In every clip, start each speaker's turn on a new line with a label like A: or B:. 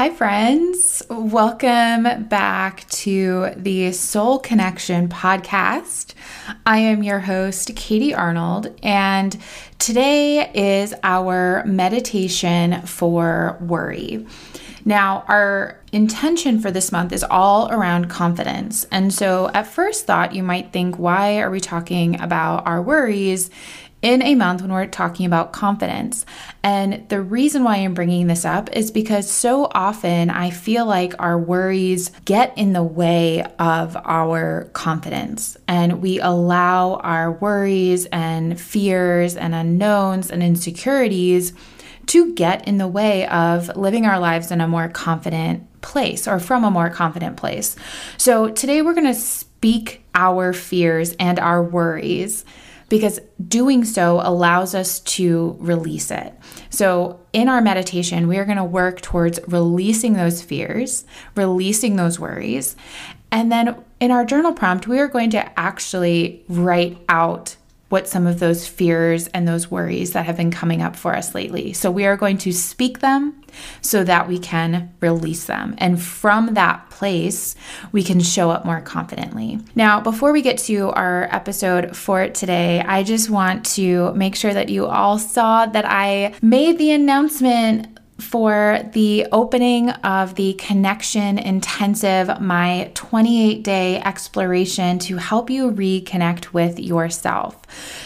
A: Hi, friends. Welcome back to the Soul Connection podcast. I am your host, Katie Arnold, and today is our meditation for worry. Now, our intention for this month is all around confidence. And so, at first thought, you might think, why are we talking about our worries in a month when we're talking about confidence. And the reason why I'm bringing this up is because so often I feel like our worries get in the way of our confidence, and we allow our worries and fears and unknowns and insecurities to get in the way of living our lives in a more confident place or from a more confident place. So today we're going to speak our fears and our worries because doing so allows us to release it. So, in our meditation, we are going to work towards releasing those fears, releasing those worries. And then in our journal prompt, we are going to actually write out what some of those fears and those worries that have been coming up for us lately. So we are going to speak them so that we can release them. And from that place, we can show up more confidently. Now, before we get to our episode for today, I just want to make sure that you all saw that I made the announcement for the opening of the Connection Intensive, my 28 day exploration to help you reconnect with yourself.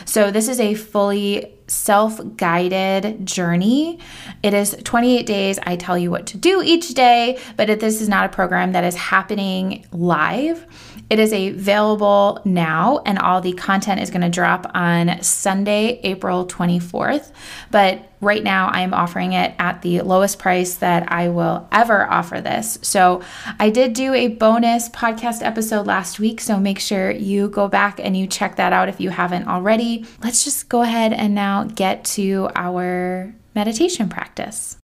A: So, this is a fully self guided journey. It is 28 days. I tell you what to do each day, but this is not a program that is happening live. It is available now, and all the content is going to drop on Sunday, April 24th. But right now, I'm offering it at the lowest price that I will ever offer this. So, I did do a bonus podcast episode last week, so make sure you go back and you check that out if you haven't already. Let's just go ahead and now get to our meditation practice.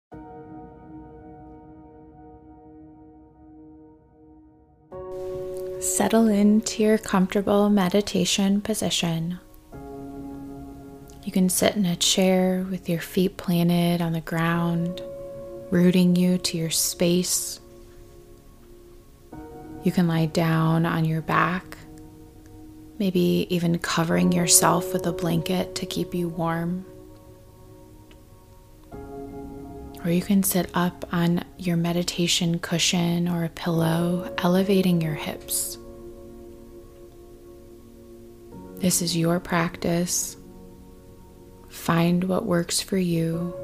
A: Settle into your comfortable meditation position. You can sit in a chair with your feet planted on the ground, rooting you to your space. You can lie down on your back, maybe even covering yourself with a blanket to keep you warm. Or you can sit up on your meditation cushion or a pillow, elevating your hips. This is your practice. Find what works for you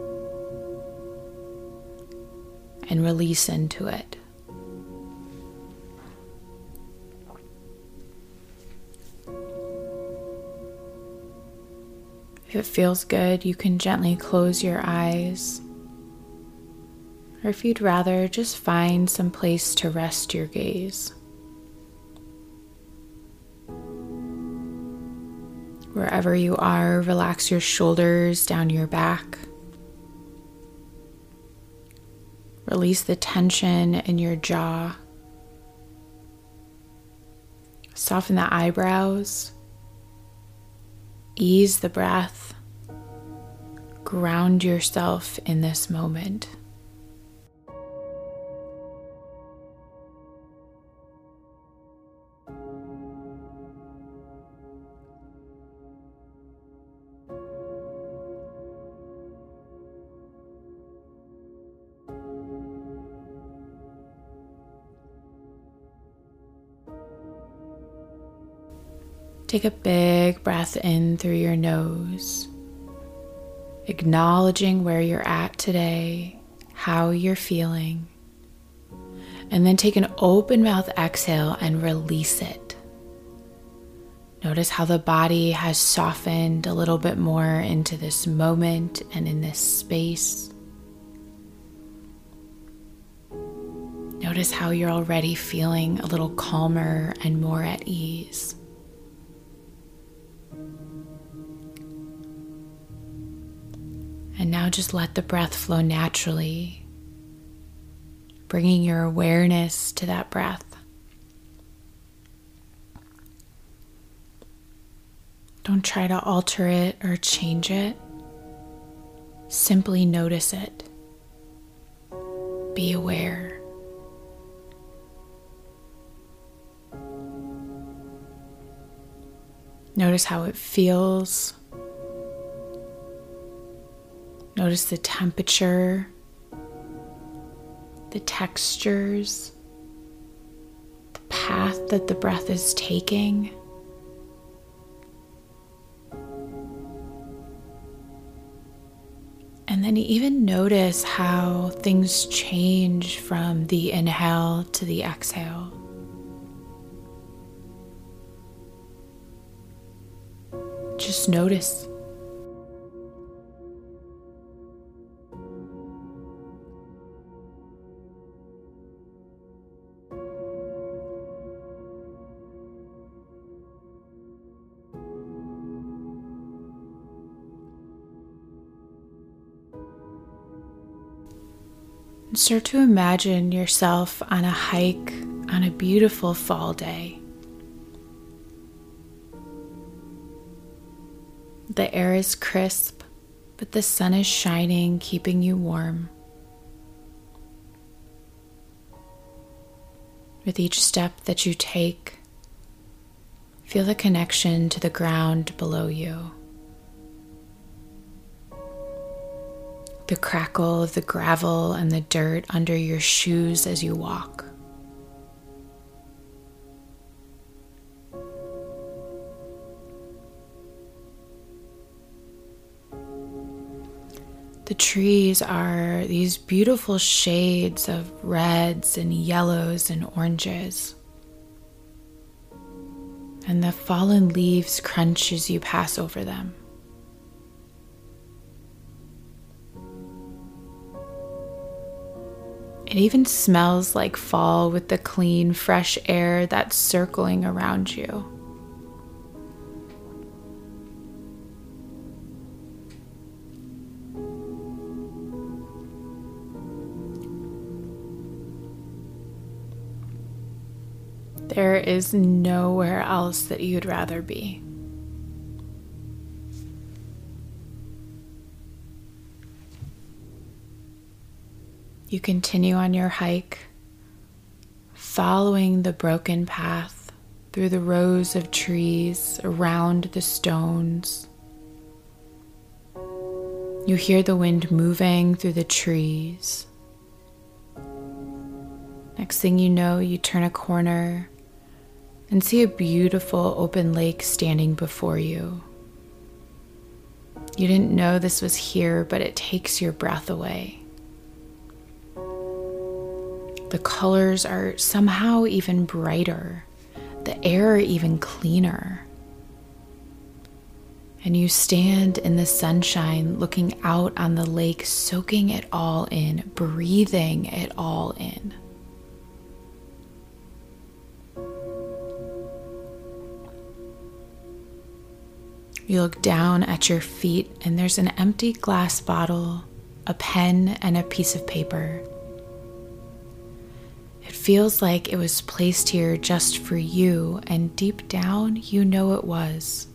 A: and release into it. If it feels good, you can gently close your eyes or if you'd rather, just find some place to rest your gaze. Wherever you are, relax your shoulders down your back. Release the tension in your jaw. Soften the eyebrows. Ease the breath. Ground yourself in this moment. Take a big breath in through your nose, acknowledging where you're at today, how you're feeling. And then take an open mouth exhale and release it. Notice how the body has softened a little bit more into this moment and in this space. Notice how you're already feeling a little calmer and more at ease. And now just let the breath flow naturally, bringing your awareness to that breath. Don't try to alter it or change it. Simply notice it. Be aware. Notice how it feels. Notice the temperature, the textures, the path that the breath is taking. And then even notice how things change from the inhale to the exhale. Just notice. Start to imagine yourself on a hike on a beautiful fall day. The air is crisp, but the sun is shining, keeping you warm. With each step that you take, feel the connection to the ground below you. The crackle of the gravel and the dirt under your shoes as you walk. The trees are these beautiful shades of reds and yellows and oranges. And the fallen leaves crunch as you pass over them. It even smells like fall with the clean, fresh air that's circling around you. There is nowhere else that you'd rather be. You continue on your hike, following the broken path through the rows of trees around the stones. You hear the wind moving through the trees. Next thing you know, you turn a corner and see a beautiful open lake standing before you. You didn't know this was here, but it takes your breath away. The colors are somehow even brighter, the air even cleaner. And you stand in the sunshine looking out on the lake, soaking it all in, breathing it all in. You look down at your feet, and there's an empty glass bottle, a pen, and a piece of paper. It feels like it was placed here just for you, and deep down, you know it was.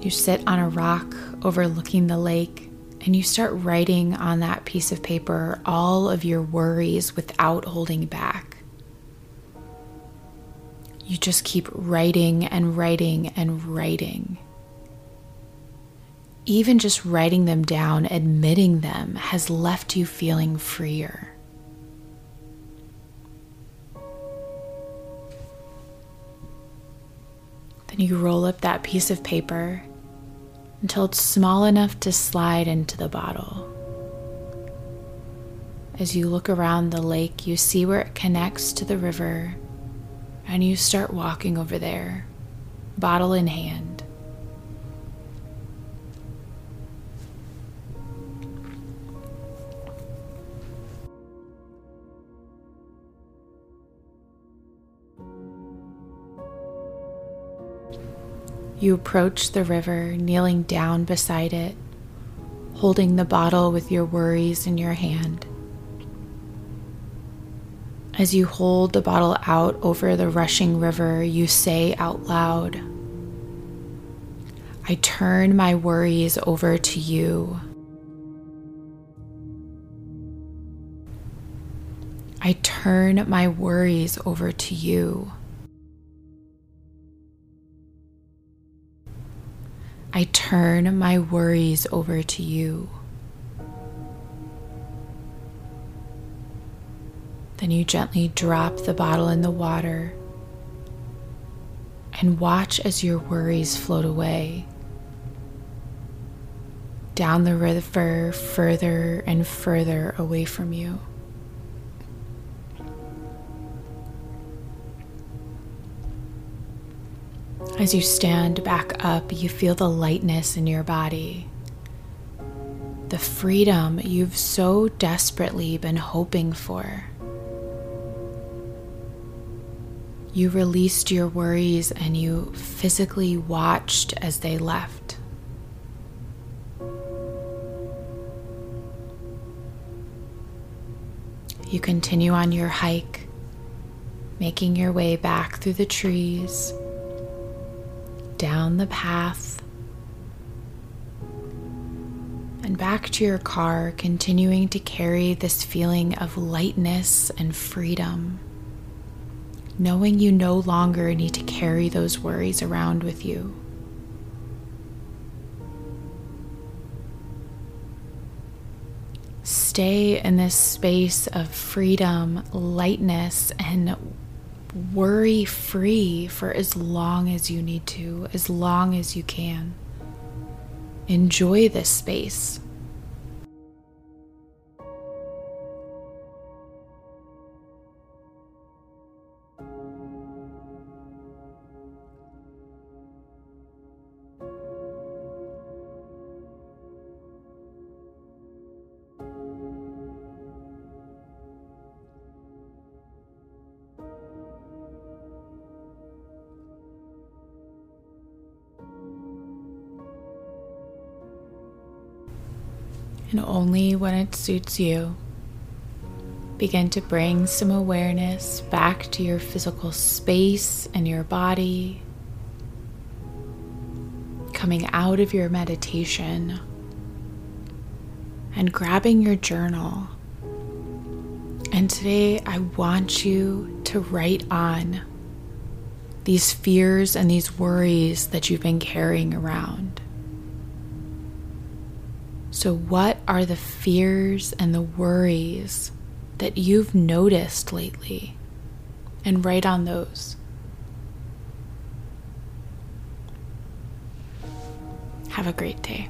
A: You sit on a rock overlooking the lake, and you start writing on that piece of paper all of your worries without holding back you just keep writing and writing and writing. Even just writing them down, admitting them, has left you feeling freer. Then you roll up that piece of paper until it's small enough to slide into the bottle. As you look around the lake, you see where it connects to the river and you start walking over there, bottle in hand. You approach the river, kneeling down beside it, holding the bottle with your worries in your hand. As you hold the bottle out over the rushing river, you say out loud, I turn my worries over to you. I turn my worries over to you. I turn my worries over to you. Then you gently drop the bottle in the water and watch as your worries float away. Down the river, further and further away from you. As you stand back up, you feel the lightness in your body, the freedom you've so desperately been hoping for. You released your worries and you physically watched as they left. You continue on your hike, making your way back through the trees, down the path, and back to your car, continuing to carry this feeling of lightness and freedom knowing you no longer need to carry those worries around with you. Stay in this space of freedom, lightness, and worry free for as long as you need to, as long as you can. Enjoy this space. And only when it suits you. Begin to bring some awareness back to your physical space and your body. Coming out of your meditation and grabbing your journal. And today I want you to write on these fears and these worries that you've been carrying around. So, what are the fears and the worries that you've noticed lately? And write on those. Have a great day.